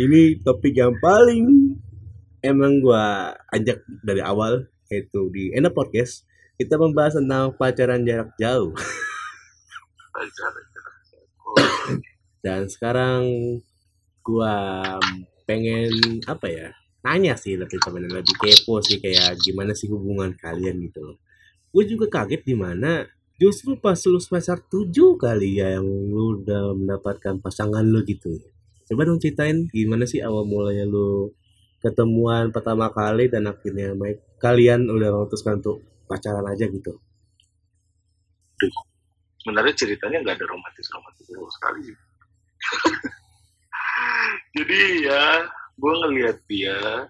ini topik yang paling emang gua ajak dari awal yaitu di Enda Podcast kita membahas tentang pacaran jarak jauh. Dan sekarang gua pengen apa ya? Nanya sih lebih temen lebih kepo sih kayak gimana sih hubungan kalian gitu loh. Gue juga kaget di mana justru pas lu semester 7 kali ya yang lu udah mendapatkan pasangan lu gitu. Coba dong ceritain gimana sih awal mulanya lu ketemuan pertama kali dan akhirnya baik kalian udah memutuskan untuk pacaran aja gitu. Sebenarnya ceritanya nggak ada romantis-romantis sama sekali. Jadi ya, gue ngelihat dia,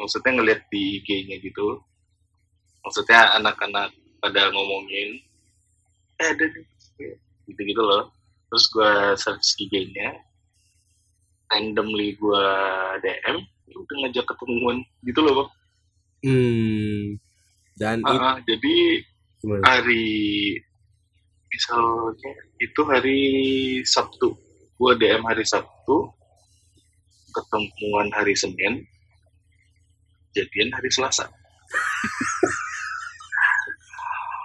maksudnya ngelihat di IG-nya gitu. Maksudnya anak-anak pada ngomongin, eh ada nih, gitu-gitu loh. Terus gue search IG-nya, randomly gue DM, ya udah ngajak ketemuan gitu loh, Bang. Hmm. Dan itu Ah, jadi gimana? hari misalnya itu hari Sabtu gua DM hari Sabtu ketemuan hari Senin jadian hari Selasa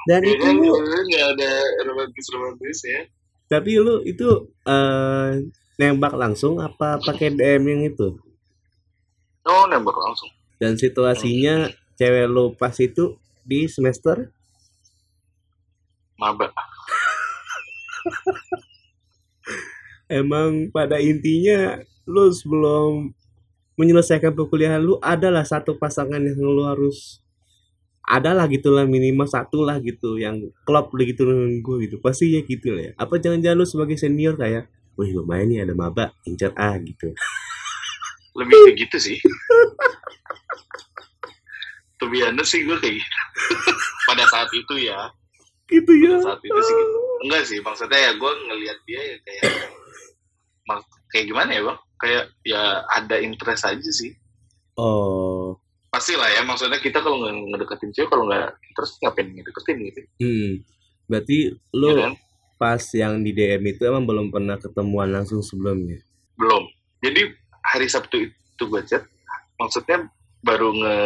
Dan Ya itu nggak ada romantis romantis ya tapi lu itu eh nembak langsung apa pakai DM yang itu? oh nembak langsung. Dan situasinya cewek lu pas itu di semester? Maba. Emang pada intinya lu sebelum menyelesaikan perkuliahan lu adalah satu pasangan yang lu harus adalah gitulah minimal satu lah gitu yang klop begitu dengan gue gitu. Pasti ya gitu lah ya. Apa jangan-jangan lu sebagai senior kayak wih lumayan nih ada maba incer A gitu. Lebih kayak gitu sih. Be honest sih gue kayak gitu. Pada saat itu ya. Gitu ya. Pada saat itu sih gitu. enggak sih maksudnya ya gue ngelihat dia ya kayak kayak gimana ya bang? Kayak ya ada interest aja sih. Oh. Pasti lah ya maksudnya kita kalau nggak ngedeketin cewek kalau nggak interest ngapain ngedeketin gitu? Hmm. Berarti lu ya kan? Pas yang di DM itu emang belum pernah ketemuan langsung sebelumnya? Belum. Jadi hari Sabtu itu gue chat maksudnya baru nge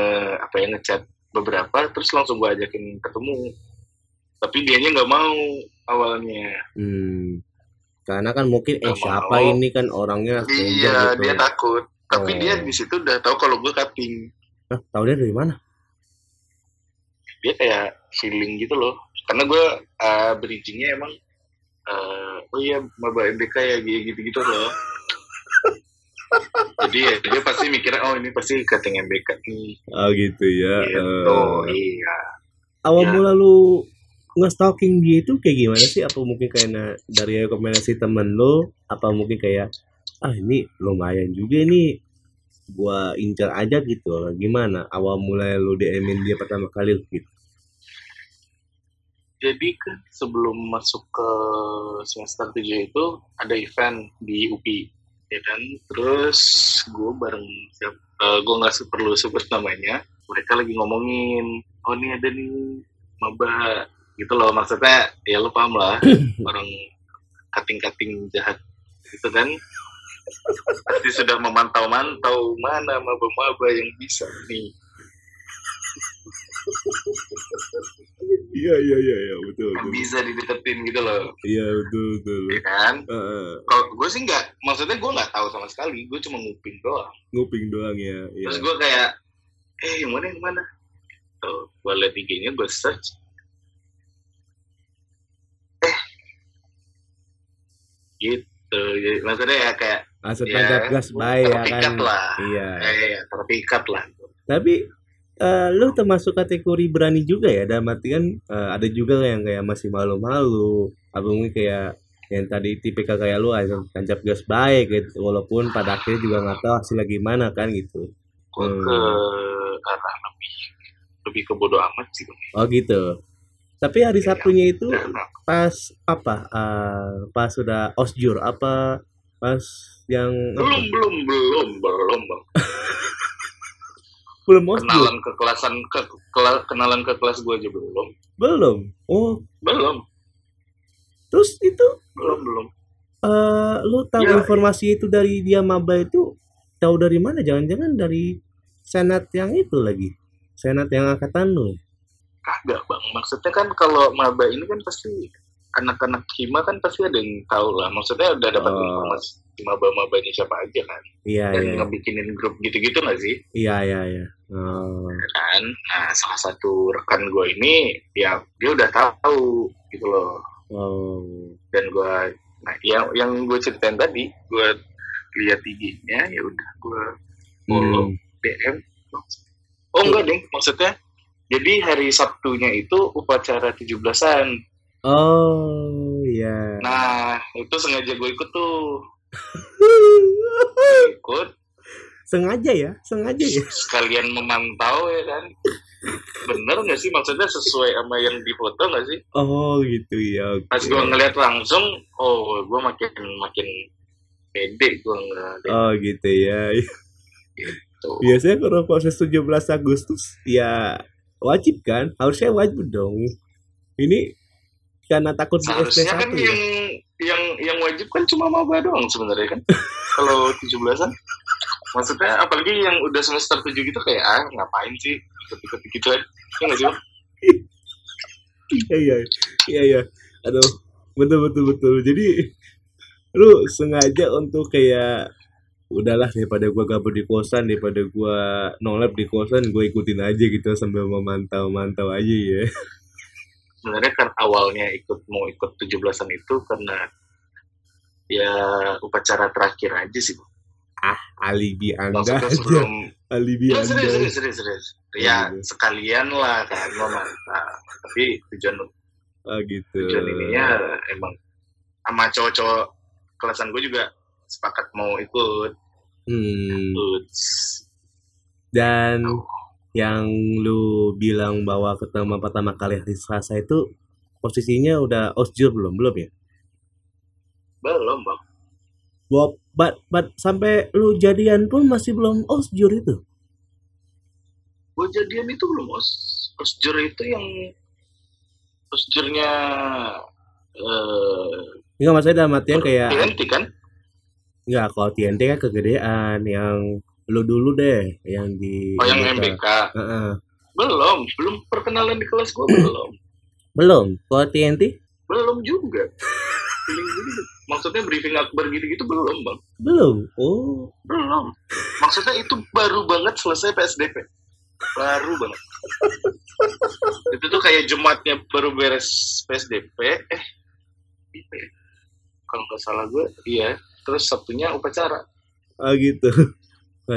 apa ya ngechat beberapa terus langsung gue ajakin ketemu. Tapi dianya nggak mau awalnya. Hmm. Karena kan mungkin eh siapa mau. ini kan orangnya iya gitu. dia takut. Tapi Oh. dia di situ udah tahu kalau gue cutting. Hah, tahu dia dari mana? Dia kayak feeling gitu loh. Karena gue uh, bridgingnya emang uh, oh iya maba MBK ya gitu gitu loh. Jadi ya dia pasti mikirnya oh ini pasti cutting MBK nih. Oh gitu ya gitu Eh, iya. Awal Ya. mula lu nge-stalking dia itu kayak gimana sih? Apa mungkin karena dari rekomendasi temen lu? Apa mungkin kayak ah ini lumayan juga nih gua incar aja gitu. Gimana? Awal mulai lu DM-in dia pertama kali gitu jadi kan sebelum masuk ke semester 7 itu ada event di UPI ya kan? Terus gue bareng siap gue nggak perlu sebut namanya mereka lagi ngomongin oh ini ada nih maba gitu loh. Maksudnya ya lo paham lah orang kating-kating jahat gitu kan? Pasti sudah memantau-mantau mana maba-maba yang bisa nih iya iya iya iya betul yang bisa dideketin gitu loh. Iya betul betul ya kan? Heeh, kalau gue sih nggak maksudnya gue nggak tahu sama sekali. Gue cuma nguping doang. Nguping doang ya iya terus gue kayak eh yang mana yang mana? Tuh gue liat IG-nya gue search. Eh. Gitu jadi maksudnya ya kayak asal ya, gas baik ya terpikat kan lah. Iya. Eh terpikat lah. Tapi eh, lu termasuk kategori berani juga ya? Dalam artian eh, ada juga yang kayak masih malu-malu. Apa mungkin kayak yang tadi tipikal kayak lu aja tancap gas baik gitu. Walaupun pada akhirnya juga nggak tahu hasilnya gimana kan gitu. Gue Hmm. ke arah lebih lebih ke bodo amat sih. Oh gitu. Tapi hari Iya. Sabtunya itu Ya, pas apa? Eh, pas sudah osjur apa? Pas yang belum belum belum belum bang belum osjur kenalan ke kelasan ke kela- kenalan ke kelas gue aja belum. Belum? Oh. Belum. Terus itu? Belum belum. Eh lu tahu Ya. informasi itu dari dia maba itu? Tahu dari mana? Jangan-jangan dari senat yang itu lagi. Senat yang angkatan lu. Kagak bang. Maksudnya kan kalau maba ini kan pasti anak-anak hima kan pasti ada yang tahu lah maksudnya udah dapat Oh. informasi maba-mabanya siapa aja kan? Iya dan iya ngebikinin grup gitu-gitu nggak sih? Iya iya iya. Oh. Kan? Nah salah satu rekan gue ini ya dia udah tahu gitu loh. Oh. Dan gue nah yang yang gue ceritain tadi gue lihat IG-nya ya udah gue follow Hmm. DM oh enggak deh maksudnya. Jadi hari Sabtunya itu upacara 17-an oh iya. Nah itu sengaja gue ikut tuh. Ikut. Sengaja ya? Sengaja ya? Sekalian memantau ya kan? Bener nggak sih? Maksudnya sesuai sama yang di foto nggak sih? Oh gitu ya oke. pas gue ngeliat langsung oh gue makin makin pede gue ngeliat oh gitu ya. Tuh biasanya kalau proses 17 Agustus ya wajib kan? Harusnya wajib dong. Ini karena takut di seharusnya SP1 kan ya. yang yang yang wajib kan cuma maba doang sebenarnya kan. Kalau 17-an maksudnya apalagi yang udah semester 7 gitu kayak ah ngapain sih? Ikut-ikut gitu kan. Ya nggak sih iya iya. Iya iya. Aduh. Betul betul betul. Jadi lu sengaja untuk kayak udahlah daripada gua gabut di kosan daripada gua nolep di kosan gue ikutin aja gitu sambil memantau mantau aja ya sebenarnya kan awalnya ikut mau ikut 17-an itu karena ya upacara terakhir aja sih Bang. alibi anda maksudnya aja. sebelum alibi ya serius anda serius serius serius ya Iya. sekalian lah kan memantau tapi tujuan oh gitu. tujuan ininya emang sama cowok-cowok kelasan gue juga sepakat mau ikut. Hmm. ikut dan yang lu bilang bahwa ketemu pertama kali hari Selasa itu posisinya udah osjur belum? Belum ya? Belum bang. Bob, but, but sampai lu jadian pun masih belum osjur itu. gue jadian itu belum os osjur itu yang osjurnya eh Enggak maksudnya dalam artian kayak TNT kan? Enggak kalau TNT kan kegedean yang lu dulu deh yang di oh yang MBK. MBK Heeh. belum belum perkenalan di kelas gue belum Belum. Kalau TNT belum juga maksudnya briefing akbar gitu-gitu belum bang belum. Oh. belum maksudnya itu baru banget selesai PSDP baru banget itu tuh kayak Jumatnya baru beres PSDP eh ya? kalau nggak salah gue iya terus Sabtunya upacara Oh gitu.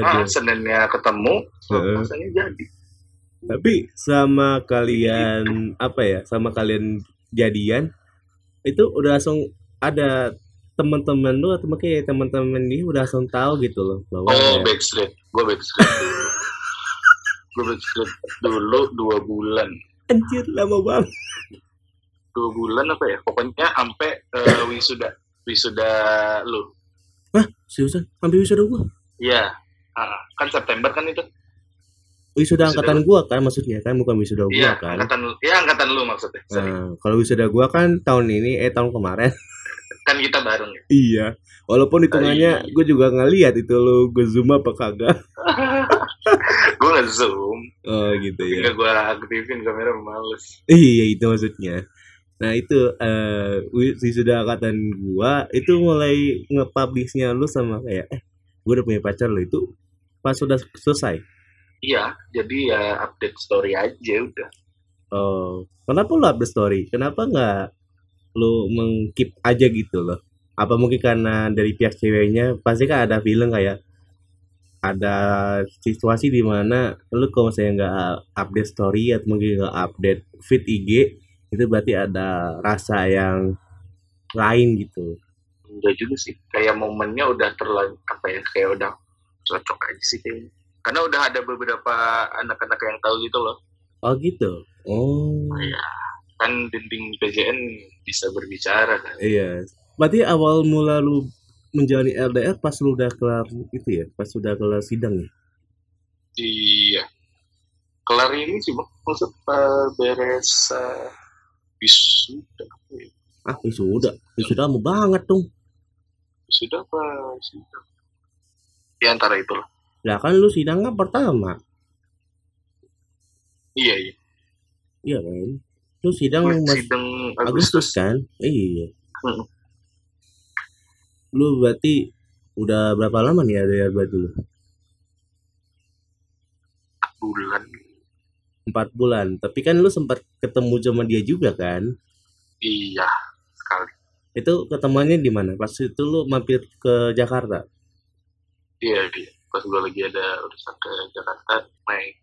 Nah. Seninnya ketemu Heeh. rasanya jadi Tapi sama kalian apa ya? Sama kalian jadian itu udah langsung ada teman-teman lu atau mungkin teman-teman ini udah langsung tahu gitu loh bahwa oh ya, backstreet gue backstreet gue backstreet dulu dua bulan anjir lama banget. dua bulan apa ya pokoknya sampai eh, wisuda wisuda lu Seriusan, sampai wisuda gua. iya Ah, kan September kan itu Wisuda Wisuda angkatan gua kan maksudnya kan bukan wisuda gua iya kan. angkatan ya angkatan lu maksudnya sorry Nah, kalau wisuda gua kan tahun ini eh tahun kemarin. kan kita bareng ya iya. Walaupun hitungannya Iya. gue juga ngeliat itu lu gue zoom apa kagak. gue nggak zoom Oh gitu ya. gue aktifin kamera males Iya itu maksudnya. Nah itu eh wi- wisuda angkatan gua itu mulai nge-publishnya lu sama kayak eh gue udah punya pacar lo itu pas sudah selesai. iya jadi ya update story aja udah Oh, kenapa lu update story? Kenapa nggak lu mengkeep aja gitu loh? Apa mungkin karena dari pihak ceweknya pasti kan ada feeling kayak ada situasi di mana lu kalau misalnya nggak update story atau mungkin nggak update feed IG itu berarti ada rasa yang lain gitu. enggak juga sih kayak momennya udah terlalu apa ya kayak udah cocok aja sih kayaknya karena udah ada beberapa anak-anak yang tahu gitu loh Oh gitu. Oh Iya. kan dinding PJN bisa berbicara kan iya. Berarti awal mula lu menjalani LDR pas lu udah kelar itu ya, pas sudah kelar sidang ya. iya kelar ini sih maksud eh, beres eh, wisuda ya? Ah wisuda, wisuda lama banget dong. wisuda apa wisuda ya antara itu lah kan lu sidangnya pertama. iya iya Iya kan? Lu sidang mas sidang Agustus Agustus kan? Iya. Mm. Lu berarti udah berapa lama nih ada berarti lu? bulan Empat bulan. Tapi kan lu sempat ketemu sama dia juga kan? iya sekali Itu ketemuannya di mana? Pas itu lu mampir ke Jakarta. Iya iya pas gue lagi ada urusan ke Jakarta naik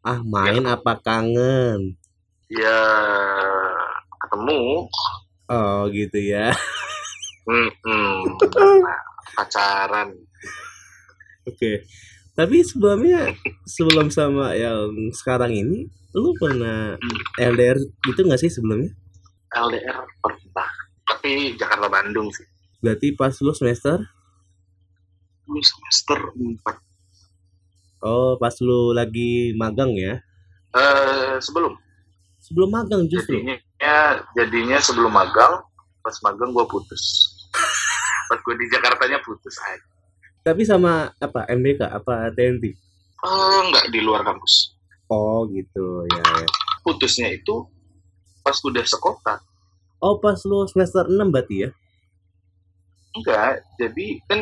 Ah, main apa kangen? ya ketemu Oh, gitu ya. hmm, hmm, nah, pacaran Oke. Tapi sebelumnya sebelum sama yang sekarang ini, lu pernah LDR itu nggak sih sebelumnya? LDR pernah tapi Jakarta Bandung sih Berarti pas lu semester? Lu semester 4 Oh, pas lu lagi magang ya? eh sebelum Sebelum magang justru. jadinya ya, jadinya sebelum magang pas magang gue putus pas gue di Jakartanya putus aja Tapi sama apa MBK apa TNT? Eh, enggak di luar kampus Oh, gitu ya. ya. putusnya itu pas udah sekota Oh, pas lu semester 6 berarti ya? enggak jadi kan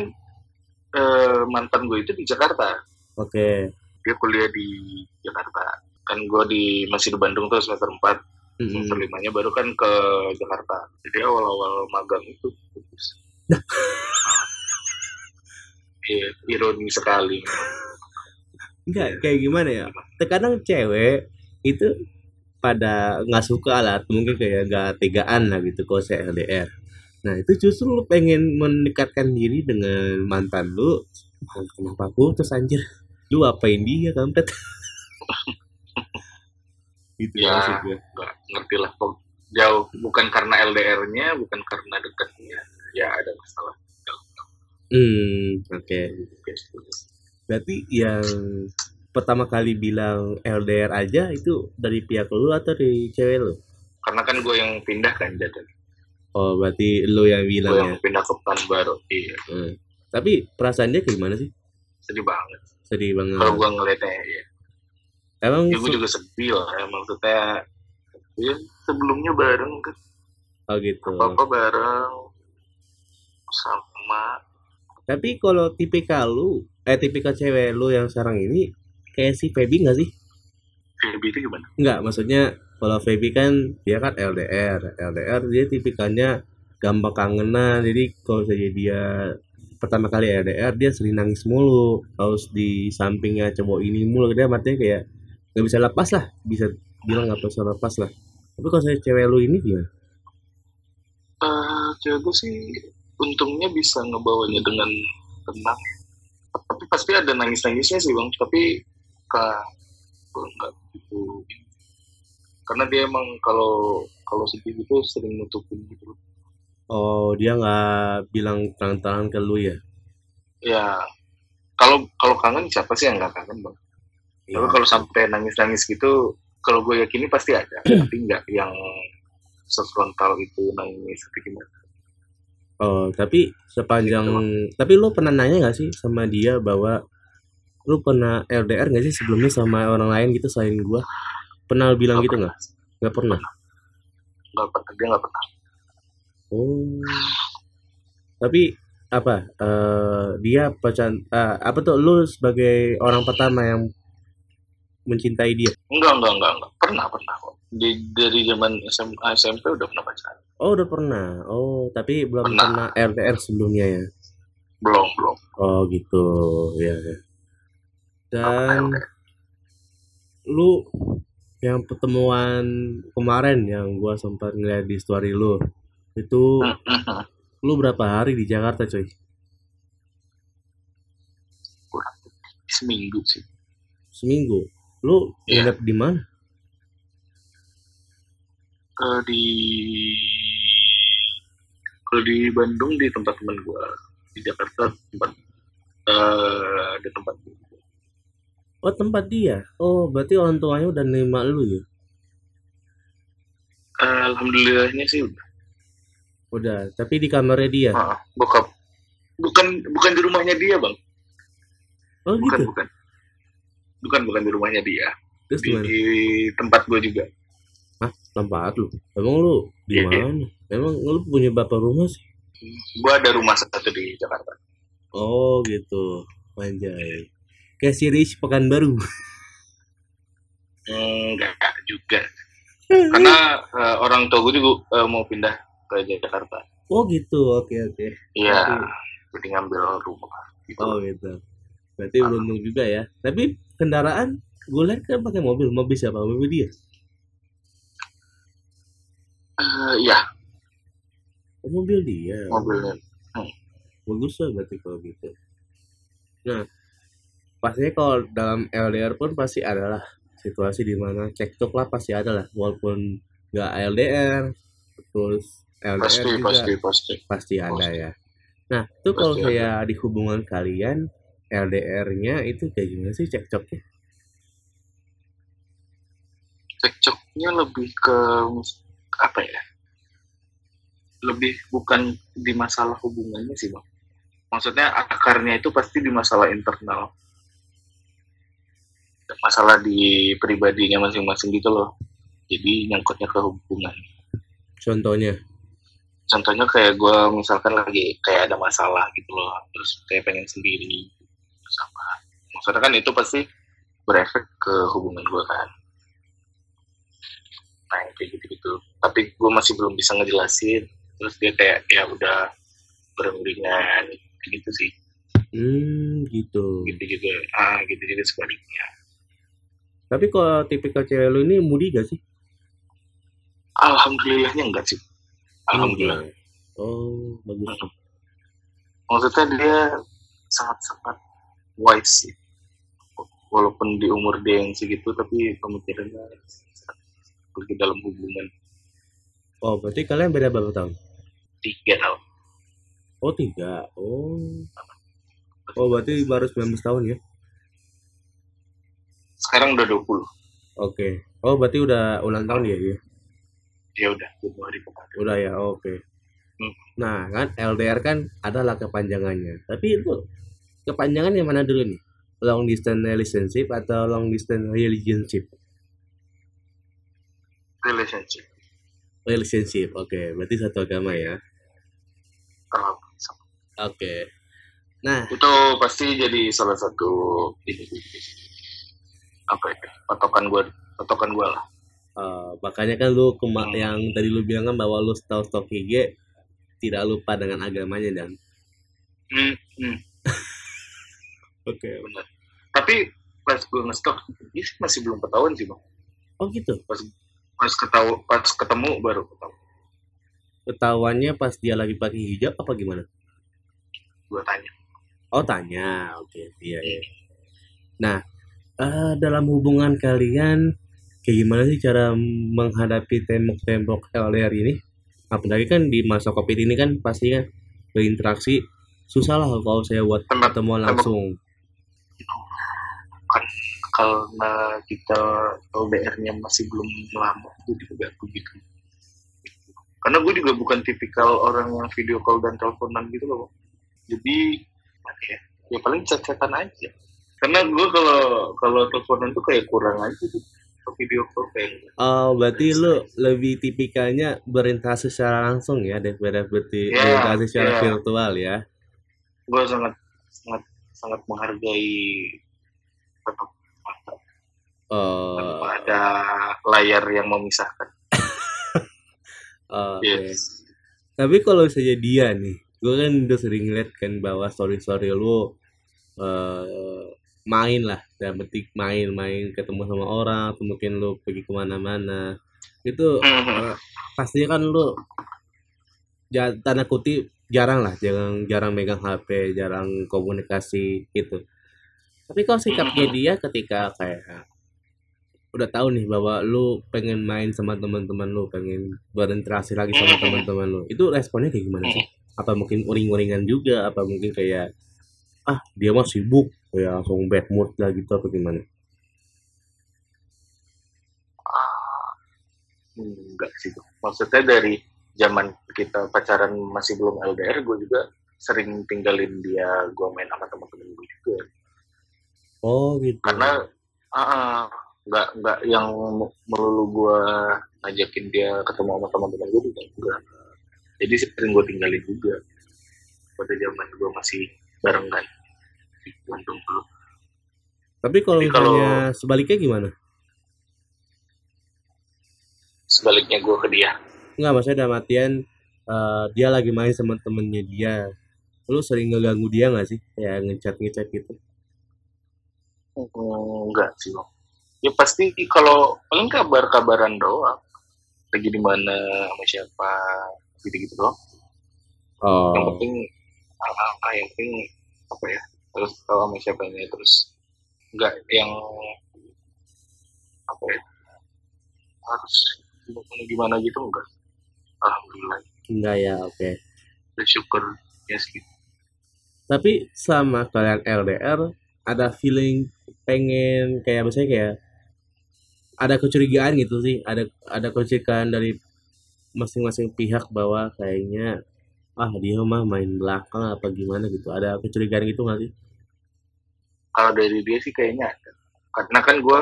eh, mantan gue itu di Jakarta Oke. dia kuliah di Jakarta kan gue di masih di Bandung tuh semester 4 Mm-mm. semester limanya baru kan ke Jakarta jadi awal-awal magang itu putus Iya, ironi sekali. Enggak, kayak gimana ya? Terkadang cewek itu pada nggak suka lah, mungkin kayak gak tegaan lah gitu kalau saya LDR. Nah itu justru lu pengen mendekatkan diri dengan mantan lu, "Ah, kenapa putus anjir? Lu apain dia kampret? gitu Ya. maksud gue. Nggak ngerti lah. Pok- Jauh bukan karena LDR-nya, bukan karena dekatnya. Ya ada masalah. Hmm, oke. Berarti yang pertama kali bilang LDR aja itu dari pihak lu atau dari cewek lu? Karena kan gue yang pindah kan jadi. Oh, berarti lu yang bilang ya. yang pindah ke Pekanbaru. Iya, Hmm. Tapi perasaan dia kayak gimana sih? sedih banget. Sedih banget. Kalau gue ngeliatnya ya. Emang Ya gue se- juga sedih lah. Ya, maksudnya ya sebelumnya bareng kan. oh gitu. Apa-apa bareng. Sama. Tapi kalau tipikal lu, eh tipikal cewek lu yang sekarang ini kayak si Feby nggak sih? Feby itu gimana? Nggak, maksudnya kalau Feby kan dia kan LDR, LDR dia tipikalnya gampang kangenan. Jadi kalau saja dia pertama kali LDR dia sering nangis mulu, harus di sampingnya cowok ini mulu dia artinya kayak nggak bisa lepas lah, bisa bilang nggak bisa lepas lah. Tapi kalau saya cewek lu ini gimana? Eh, cewek gue sih untungnya bisa ngebawanya dengan tenang. Tapi pasti ada nangis-nangisnya sih bang. Tapi kak gue nggak begitu. Karena dia emang kalau kalau sedih gitu sering nutupin gitu. Oh dia nggak bilang terang-terangan ke lu ya? Ya kalau kalau kangen siapa sih yang nggak kangen bang? Iya. Tapi kalau sampai nangis-nangis gitu, kalau gue yakini pasti ada. Tapi nggak yang sefrontal itu nangis atau gimana. Oh, tapi sepanjang tapi lu pernah nanya gak sih sama dia bahwa lu pernah LDR gak sih sebelumnya sama orang lain gitu selain gua? Pernah bilang gitu nggak? Nggak pernah. Nggak pernah. Dia nggak pernah. Oh. Tapi apa? eh dia pacan eh, apa tuh lu sebagai orang pertama yang mencintai dia? Enggak, enggak, enggak, enggak. Pernah, pernah kok. Di, dari zaman SMA, SMP udah pernah pacaran. Oh, udah pernah. Oh, tapi belum Pernah. pernah LDR sebelumnya ya. Belum, belum. Oh, gitu. Ya. ya. Dan lu yang pertemuan kemarin yang gua sempat ngeliat di story lu itu lu berapa hari di Jakarta coy Kurang seminggu sih. seminggu lu Iya. nginep di mana Eh, di kalau di Bandung di tempat teman gua di Jakarta tempat eh di tempat. Oh tempat dia oh berarti orang tuanya udah nerima lu ya alhamdulillahnya sih udah. udah tapi di kamarnya dia Ah, bokap bukan bukan di rumahnya dia bang Oh bukan gitu. bukan bukan bukan di rumahnya dia Terus di, gimana? di tempat gue juga Tempat lu. Emang lu di Iya, iya. mana? Emang lu punya bapak rumah sih? gue ada rumah satu di Jakarta Oh gitu. Manjai. Si Rich Pekanbaru. enggak juga karena eh, orang tua gue juga eh, mau pindah ke Jakarta Oh gitu. Oke oke. Iya, Oke. jadi ngambil rumah gitu. Oh gitu. Berarti beruntung juga ya. Tapi kendaraan gue lihat kan pakai mobil. Mobil siapa? Mobil dia. Eh, Iya, Oh, mobil dia. mobilnya. Bagus lah berarti kalau gitu. Nah, pastinya kalau dalam LDR pun pasti ada lah situasi di mana cekcok lah pasti ada lah walaupun nggak LDR terus LDR Pasti, juga pasti, pasti. pasti ada Pasti. ya. Nah, itu kalau kayak di hubungan kalian LDR-nya itu kayak gimana sih cekcoknya? Cekcoknya lebih ke apa ya? Lebih bukan di masalah hubungannya sih, Bang. Maksudnya akarnya itu pasti di masalah internal. Masalah di pribadinya masing-masing gitu loh. Jadi nyangkutnya ke hubungan. Contohnya, contohnya kayak gue misalkan lagi kayak ada masalah gitu loh terus kayak pengen sendiri. Sama maksudnya kan itu pasti berefek ke hubungan gue kan. Nah kayak gitu gitu tapi gue masih belum bisa ngejelasin. Terus dia kayak ya udah berundingan gitu sih. Hmm gitu. gitu juga ah gitu juga sebaliknya Tapi kalau tipikal cewek lu ini mudi gak sih? alhamdulillahnya enggak sih alhamdulillah. Oh, bagus. maksudnya dia sangat-sangat wise sih walaupun di umur dia yang segitu tapi pemikirannya pergi dalam hubungan Oh, berarti kalian beda berapa tahun? tiga tahun Oh, tiga. Oh. Oh, berarti baru 19 tahun ya? Sekarang udah 20 Oke. Oh, berarti udah ulang tahun ya? ya? ya udah kemarin Udah ya, oke. Hmm. Nah, kan LDR kan adalah kepanjangannya. Tapi itu kepanjangan yang mana dulu nih? Long distance relationship atau long distance relationship? relationship Relationship, oke. Berarti satu agama ya. Oke. Nah, itu pasti jadi salah satu apa ya patokan gue patokan gue lah eh, makanya kan lu kema- Hmm. yang tadi lu bilang kan bahwa lu tahu stok IG tidak lupa dengan agamanya dan hmm, hmm, oke. benar tapi pas gue ngestok ini masih belum ketahuan sih bang Oh gitu. pas ketahu pas ketemu baru ketahuan Ketahuannya pas dia lagi pakai hijab apa gimana? gue tanya Oh tanya, oke, iya iya. Nah, eh, dalam hubungan kalian, kayak gimana sih cara menghadapi tembok-tembok LDR ini? Apalagi kan di masa covid ini kan pasti kan berinteraksi. Susah lah kalau saya buat pertemuan langsung. karena kita LDR-nya masih belum lama gue juga begitu. Karena gue juga bukan tipikal orang yang video call dan teleponan gitu loh. Jadi ya? Ya paling chat-chatan aja karena gue kalau kalau teleponan tuh kayak kurang aja gitu video call kayak Oh, berarti lu lebih tipikalnya berinteraksi secara langsung ya daripada berarti Iya, berinteraksi secara iya. virtual ya. gue sangat sangat sangat menghargai tetap Oh, ada layar yang memisahkan oke. yes Tapi kalau misalnya dia nih, gue kan udah sering lihat kan bahwa story-story lu eh main lah, dan petik main-main ketemu sama orang, atau mungkin lu pergi ke mana-mana. Itu eh, pastinya kan lu ja, tanda kutip jarang lah, jarang jarang megang HP, jarang komunikasi gitu. Tapi kalau sikapnya dia ketika kayak udah tahu nih bahwa lu pengen main sama teman-teman lu, pengen berinteraksi lagi sama Mhm. teman-teman lu, itu responnya kayak gimana sih? Apa mungkin uring-uringan juga? Apa mungkin kayak ah dia mah sibuk, kayak langsung bad mood lah gitu apa gimana? enggak sih maksudnya dari zaman kita pacaran masih belum LDR gue juga sering tinggalin dia gue main sama teman-teman gue juga. Oh gitu. karena ah, ah, nggak nggak yang melulu gue ngajakin dia ketemu sama teman-teman gue juga enggak. Jadi sering gue tinggalin juga. Pada zaman gue masih bareng kan di Bandung dulu Tapi kalau kalau- misalnya sebaliknya gimana? sebaliknya gue ke dia Enggak, maksudnya dalam artian eh, dia lagi main sama temennya dia. Lu sering ngeganggu dia nggak sih? Kayak ngechat-ngechat gitu. Hmm, enggak sih bang ya pasti kalau paling kabar-kabaran doang lagi di mana sama siapa gitu-gitu doang yang Oh, penting ah, yang penting apa ya terus tahu sama siapanya terus enggak yang apa ya harus gimana gitu enggak alhamdulillah. Enggak ya, oke. bersyukur ya sih. Tapi selama kalian LDR, ada feeling pengen kayak misalnya kayak ada kecurigaan gitu sih, ada ada kecurigaan dari masing-masing pihak bahwa kayaknya ah dia mah main belakang apa gimana gitu. Ada kecurigaan gitu nggak sih? kalau dari dia sih kayaknya ada karena kan gue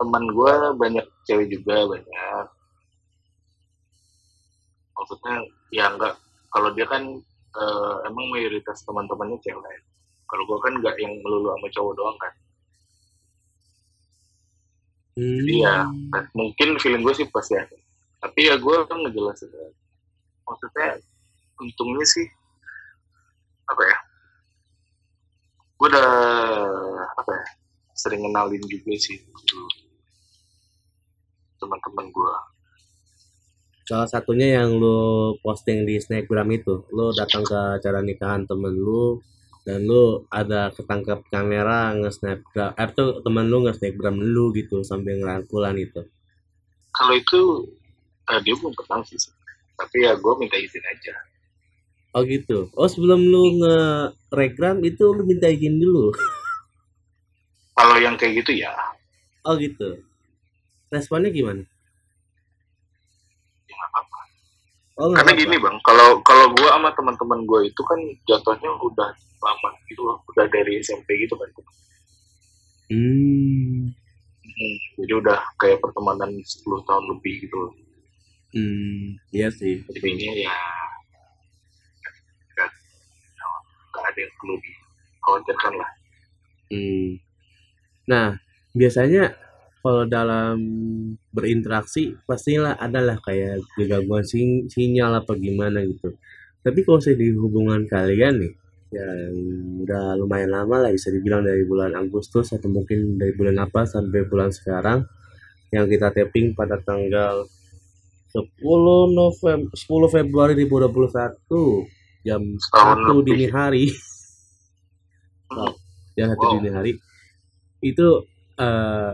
teman gue banyak cewek juga banyak maksudnya ya enggak kalau dia kan eh, emang mayoritas teman-temannya cewek kalau gue kan nggak yang melulu sama cowok doang kan Hmm. Iya. Nah, mungkin feeling gue sih pasti ada tapi ya gue kan ngejelasin maksudnya untungnya sih apa ya gue udah apa ya sering kenalin juga sih ke teman-teman gue Salah satunya yang lu posting di Snapgram itu, lu datang ke acara nikahan temen lu dan lu ada ketangkap kamera nge-snapgram, eh tuh temen lu nge-snapgram lu gitu sambil ngerangkulan itu. kalau itu eh, dia belum kenal sih tapi ya gue minta izin aja Oh gitu. Oh sebelum lu nge-regram itu lu minta izin dulu. kalau yang kayak gitu ya Oh gitu. Responnya gimana? ya apa-apa Oh karena apa-apa. gini bang kalau kalau gue sama teman-teman gue itu kan jatuhnya udah lama gitu udah dari SMP gitu kan Hmm. Hmm, jadi udah kayak pertemanan 10 tahun lebih gitu. Hmm. Iya sih. jadinya ya nggak nggak ada yang perlu dikhawatirkan lah Hmm. Nah, biasanya kalau dalam berinteraksi pastilah adalah kayak gangguan sin- sinyal apa gimana gitu. Tapi kalau saya di hubungan kalian nih, yang udah lumayan lama lah bisa dibilang dari bulan Agustus atau mungkin dari bulan apa sampai bulan sekarang yang kita tapping pada tanggal 10 November 10 Februari 2021 jam Setahun 1 lebih. dini hari jam 1 Wow. dini hari itu eh,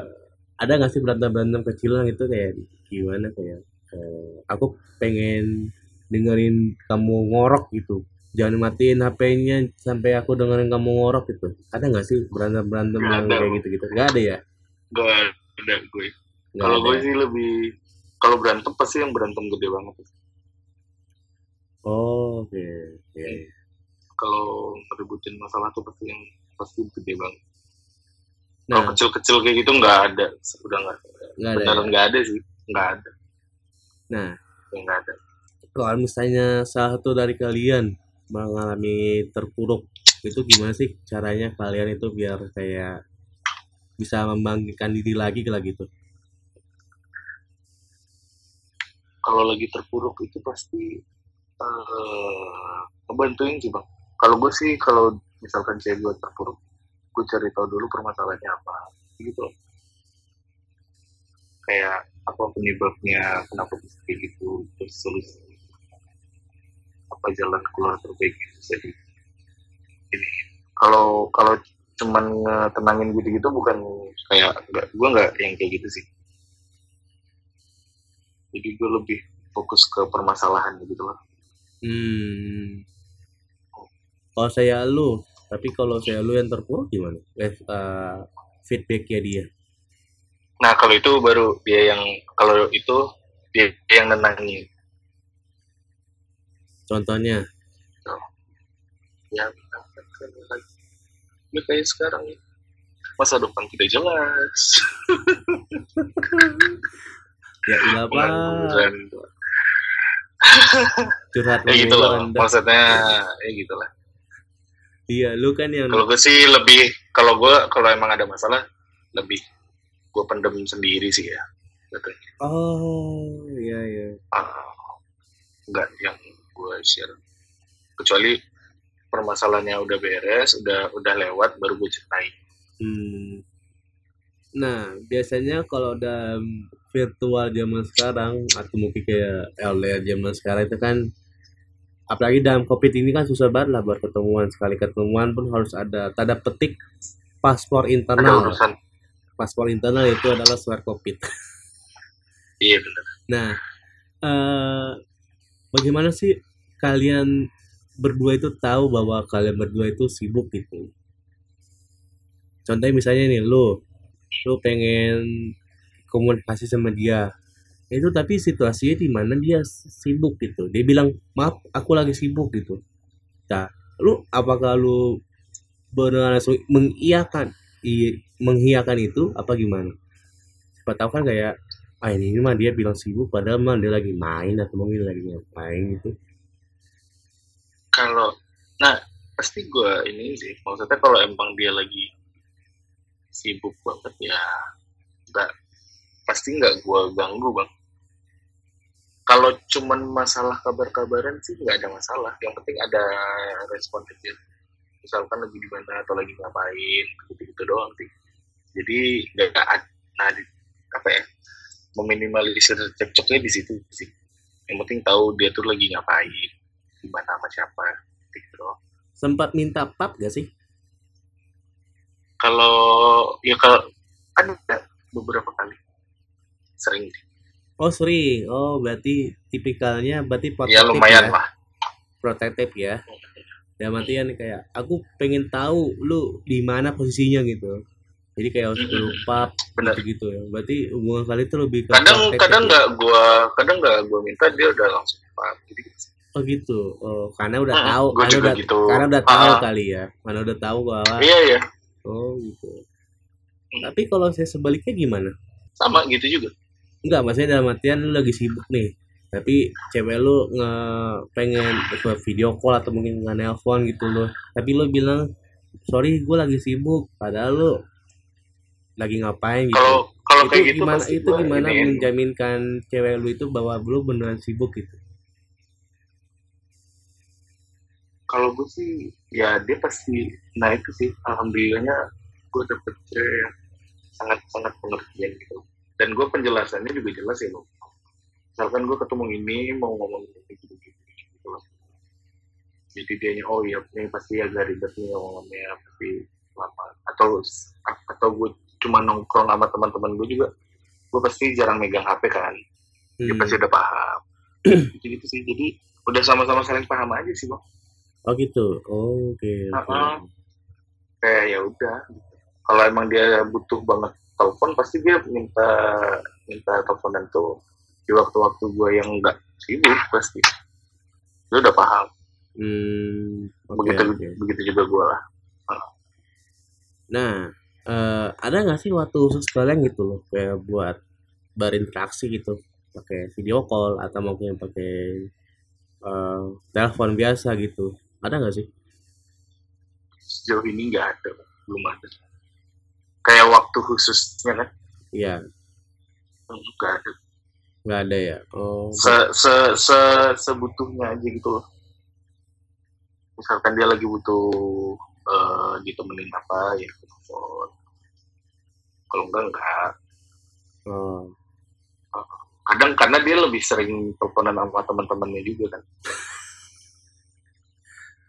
ada nggak sih berantem berantem kecilan itu kayak gimana kayak eh, aku pengen dengerin kamu ngorok gitu jangan matiin HP-nya sampai aku dengerin kamu ngorok gitu ada nggak sih berantem berantem Nggak yang ada. kayak gitu gitu nggak ada ya nggak ada gue kalau gue ya? sih lebih kalau berantem pasti yang berantem gede banget oh oke Iya, iya. kalau ngeributin masalah tuh pasti yang pasti gede banget. Nah. kalau kecil-kecil kayak gitu nggak ada. Udah nggak nggak ada beneran ya? nggak ada sih. Nggak ada. Nah. Ya, nggak ada. Kalau misalnya salah satu dari kalian mengalami terpuruk itu gimana sih caranya kalian itu biar kayak bisa membangkitkan diri lagi kayak gitu? Kalau lagi terpuruk itu pasti eh ngebantuin sih bang. Kalau gue sih kalau misalkan cewek gue terpuruk gue cari tahu dulu permasalahannya apa gitu. Kayak apa penyebabnya kenapa bisa kayak gitu terus solusi apa jalan keluar terbaik yang bisa di ini. Kalau kalau cuman tenangin gitu-gitu bukan kayak enggak gue nggak yang kayak gitu sih. Jadi gue lebih fokus ke permasalahan gitu loh hmm. Kalau saya lu tapi kalau saya lu yang terpuruk gimana? Eh eh, feedbacknya dia. Nah kalau itu baru dia yang kalau itu dia yang nenangin contohnya? Ya ya kayak sekarang masa depan tidak jelas. Ya ilah pak curhat ya gitu loh Anda. maksudnya ya gitu lah iya lu kan yang kalau gue sih lebih kalau gue kalau emang ada masalah lebih gue pendem sendiri sih ya katanya oh iya iya. Ah, nggak yang gue share. Kecuali permasalahannya udah beres udah udah lewat baru gue ceritain. Hmm. Nah, biasanya kalau udah virtual zaman sekarang atau mungkin kayak LDR zaman sekarang itu kan apalagi dalam covid ini kan susah banget lah buat ketemuan sekali ketemuan pun harus ada tanda petik paspor internal. paspor internal itu adalah surat covid. Iya benar nah eh bagaimana sih kalian berdua itu tahu bahwa kalian berdua itu sibuk gitu? Contohnya misalnya nih lu lu pengen komunikasi sama dia. Itu tapi situasinya di mana dia sibuk gitu. Dia bilang maaf aku lagi sibuk gitu. Nah lu apakah lu benar mengiyakan i, mengiyakan itu apa gimana? Siapa tahu kan kayak ah ini, mah dia bilang sibuk padahal mah dia lagi main atau mungkin lagi ngapain gitu. Kalau nah pasti gue ini sih maksudnya kalau emang dia lagi sibuk banget ya nggak pasti nggak gue ganggu bang. Kalau cuman masalah kabar-kabaran sih nggak ada masalah. Yang penting ada responsif ya misalkan lagi di mana atau lagi ngapain gitu-gitu doang sih. Jadi nggak ada nah, di- apa ya meminimalisir cekcoknya di situ sih. Yang penting tahu dia tuh lagi ngapain di mana sama siapa gitu doang. sempat minta pap gak sih? Kalau ya kalau ada beberapa kali sering. Oh sering oh berarti tipikalnya berarti ya protektif lumayan ya? lah. Protektif ya. Dalam artian kayak aku pengen tahu lu di mana posisinya gitu. Jadi kayak harus lupa benar. gitu gitu ya. Berarti hubungan kalian itu lebih ke kadang kadang ya? nggak gua kadang nggak gua minta dia udah langsung paham gitu gitu oh gitu. Oh karena udah Mm-mm, tahu karena udah gitu. karena udah tahu Ah. kali ya. Karena udah tahu bahwa iya iya. Oh gitu. Tapi kalau saya sebaliknya gimana? Sama gitu juga Enggak, maksudnya dalam artian lu lagi sibuk nih. Tapi cewek lu nge pengen ke video call atau mungkin nge nelpon gitu loh. Tapi lu bilang, sorry gue lagi sibuk. Padahal lu lagi ngapain gitu. kalau kalau itu kayak gitu gimana itu gimana iniin. menjaminkan cewek lu itu bahwa lu beneran sibuk gitu. kalau gue sih ya dia pasti nah itu sih alhamdulillahnya gue dapet cewek yang sangat sangat pengertian gitu dan gue penjelasannya juga jelas ya loh misalkan gue ketemu ini mau ngomong gitu gitu gitu loh jadi dia oh iya ini pasti agak ribet nih ngomongnya pasti lama atau atau gue cuma nongkrong sama teman-teman gue juga gue pasti jarang megang HP kan dia Hmm. pasti udah paham gitu gitu sih jadi udah sama-sama saling paham aja sih bang Oh gitu. Oh, Oke. oke. Uh-uh. kayak ya udah kalau emang dia butuh banget telepon pasti dia minta minta teleponan tuh di waktu-waktu gue yang enggak sibuk pasti dia udah paham Hmm, oke, begitu oke. begitu juga gue lah Nah, eh, ada nggak sih waktu khusus kalian gitu loh, kayak buat berinteraksi gitu, pakai video call atau mungkin pakai eh, telepon biasa gitu, ada nggak sih? sejauh ini nggak ada belum ada kayak waktu khususnya kan? Iya, nggak ada. Nggak ada ya. Oh, se se se sebutuhnya aja gitu loh. Misalkan dia lagi butuh eh, ditemenin apa ya telepon. Kalau enggak enggak. Oh, kadang karena dia lebih sering teleponan sama teman-temannya juga kan?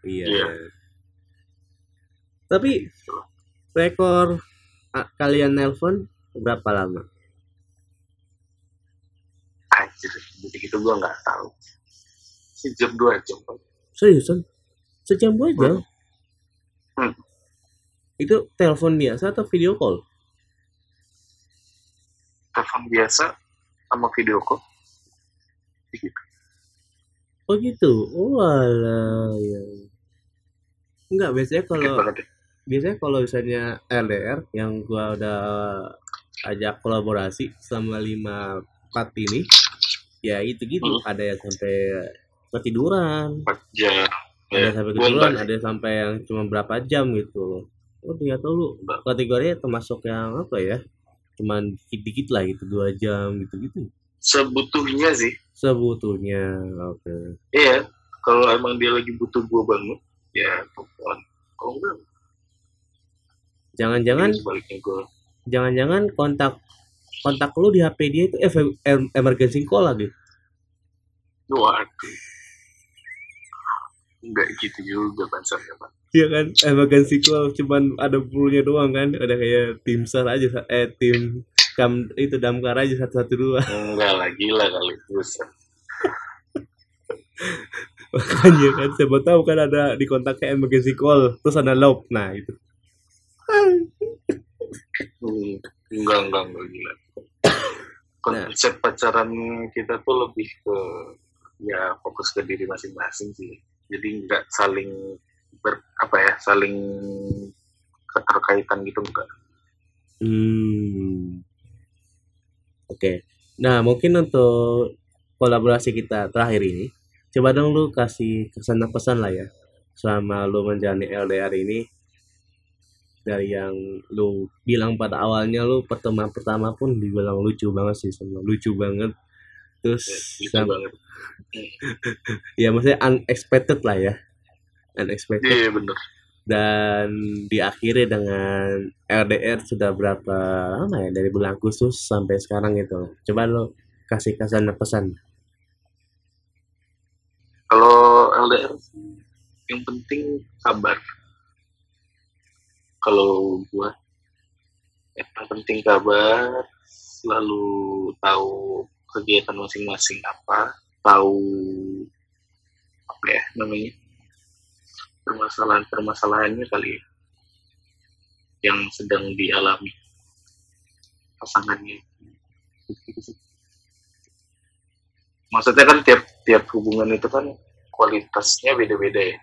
Iya. Iya. Tapi rekor kalian nelpon berapa lama? anjir gitu gitu gua nggak tahu sejam dua jam. Seriusan? Sejam dua jam? Hmm. Itu telepon biasa atau video call? telepon biasa sama video call gitu Oh gitu. Oh alah ya. Enggak biasanya kalau. Biasanya kalau misalnya LDR yang gua udah ajak kolaborasi selama lima part ini ya itu gitu. Hmm. ada yang sampai ketiduran. Empat ada Ya, yang sampai ketiduran ada yang sampai yang cuma berapa jam gitu. Oh ternyata lu kategorinya termasuk yang apa ya? Cuman dikit-dikit lah gitu dua jam gitu gitu sebutuhnya sih. Sebetulnya oke. Iya kalau emang dia lagi butuh gua banget ya telepon. Kalau enggak jangan-jangan ya gua. jangan-jangan kontak kontak lu di HP dia itu em- em- emergency call lagi. Waduh. Enggak gitu juga bansarnya pak. Iya kan, emergency call cuman ada puluhnya doang kan, ada kayak tim sar aja, eh tim kam itu damkar aja satu satu dua. enggak lah gila kali buset Makanya kan, siapa tahu kan ada di kontaknya emergency call, terus ada loop, nah itu. Enggak enggak enggak gila. Konsep pacaran kita tuh lebih ke ya fokus ke diri masing-masing sih. Jadi enggak saling ber apa ya saling keterkaitan gitu enggak. Hmm. Oke, nah mungkin untuk kolaborasi kita terakhir ini, coba dong lu kasih kesan pesan lah ya, selama lu menjalani LDR ini, dari yang lu bilang pada awalnya lu pertemuan pertama pun dibilang lucu banget sih semua lucu banget. Terus gitu sam- banget. Ya maksudnya unexpected lah ya. Unexpected. Iya bener. Dan diakhiri dengan LDR sudah berapa lama ya dari bulan Agustus sampai sekarang gitu coba lo kasih kesan dan pesan. Kalau LDR yang penting sabar kalau gua yang penting sabar selalu tahu kegiatan masing-masing apa tahu apa ya namanya permasalahan-permasalahannya kali ya, yang sedang dialami pasangannya. Maksudnya kan tiap tiap hubungan itu kan kualitasnya beda-beda ya.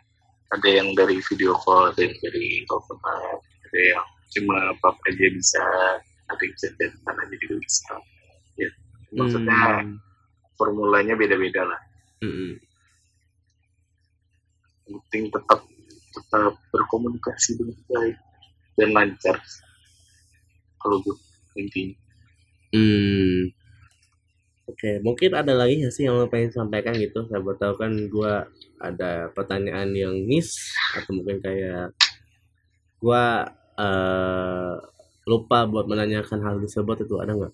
Ada yang dari video call ada yang dari telepon ada yang cuma pap aja bisa ada yang chat dan aja juga bisa ya maksudnya Hmm. formulanya beda-beda lah. Yang penting tetap tetap berkomunikasi dengan baik dan lancar kalau gue intinya Hmm. Oke, mungkin ada lagi nggak sih yang lo pengen sampaikan gitu? Siapa tahu kan gua ada pertanyaan yang miss atau mungkin kayak gua eh, lupa buat menanyakan hal tersebut itu ada nggak?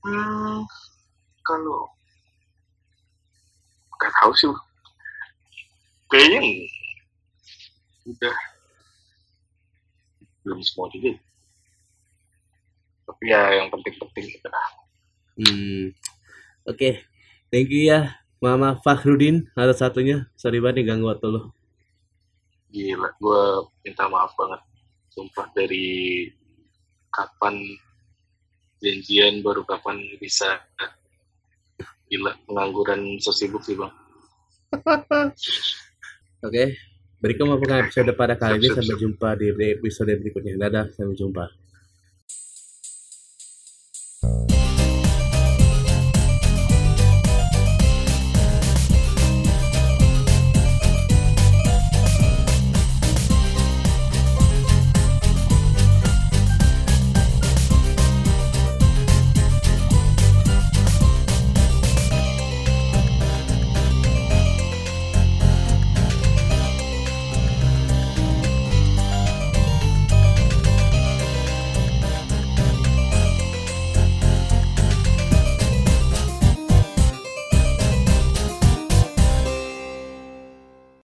Hmm, kalau nggak tahu sih, kayaknya udah belum semua juga. Tapi ya yang penting-penting lah. Hmm. Oke, thank you ya, Mama Fakhrudin atas satunya. Sorry banget nih ganggu waktu lo. Gila, gue minta maaf banget. Sumpah dari kapan janjian baru kapan bisa gila pengangguran sesibuk sih bang. Oke, berikut merupakan episode pada kali ini. Sampai jumpa di episode berikutnya. Dadah, sampai jumpa.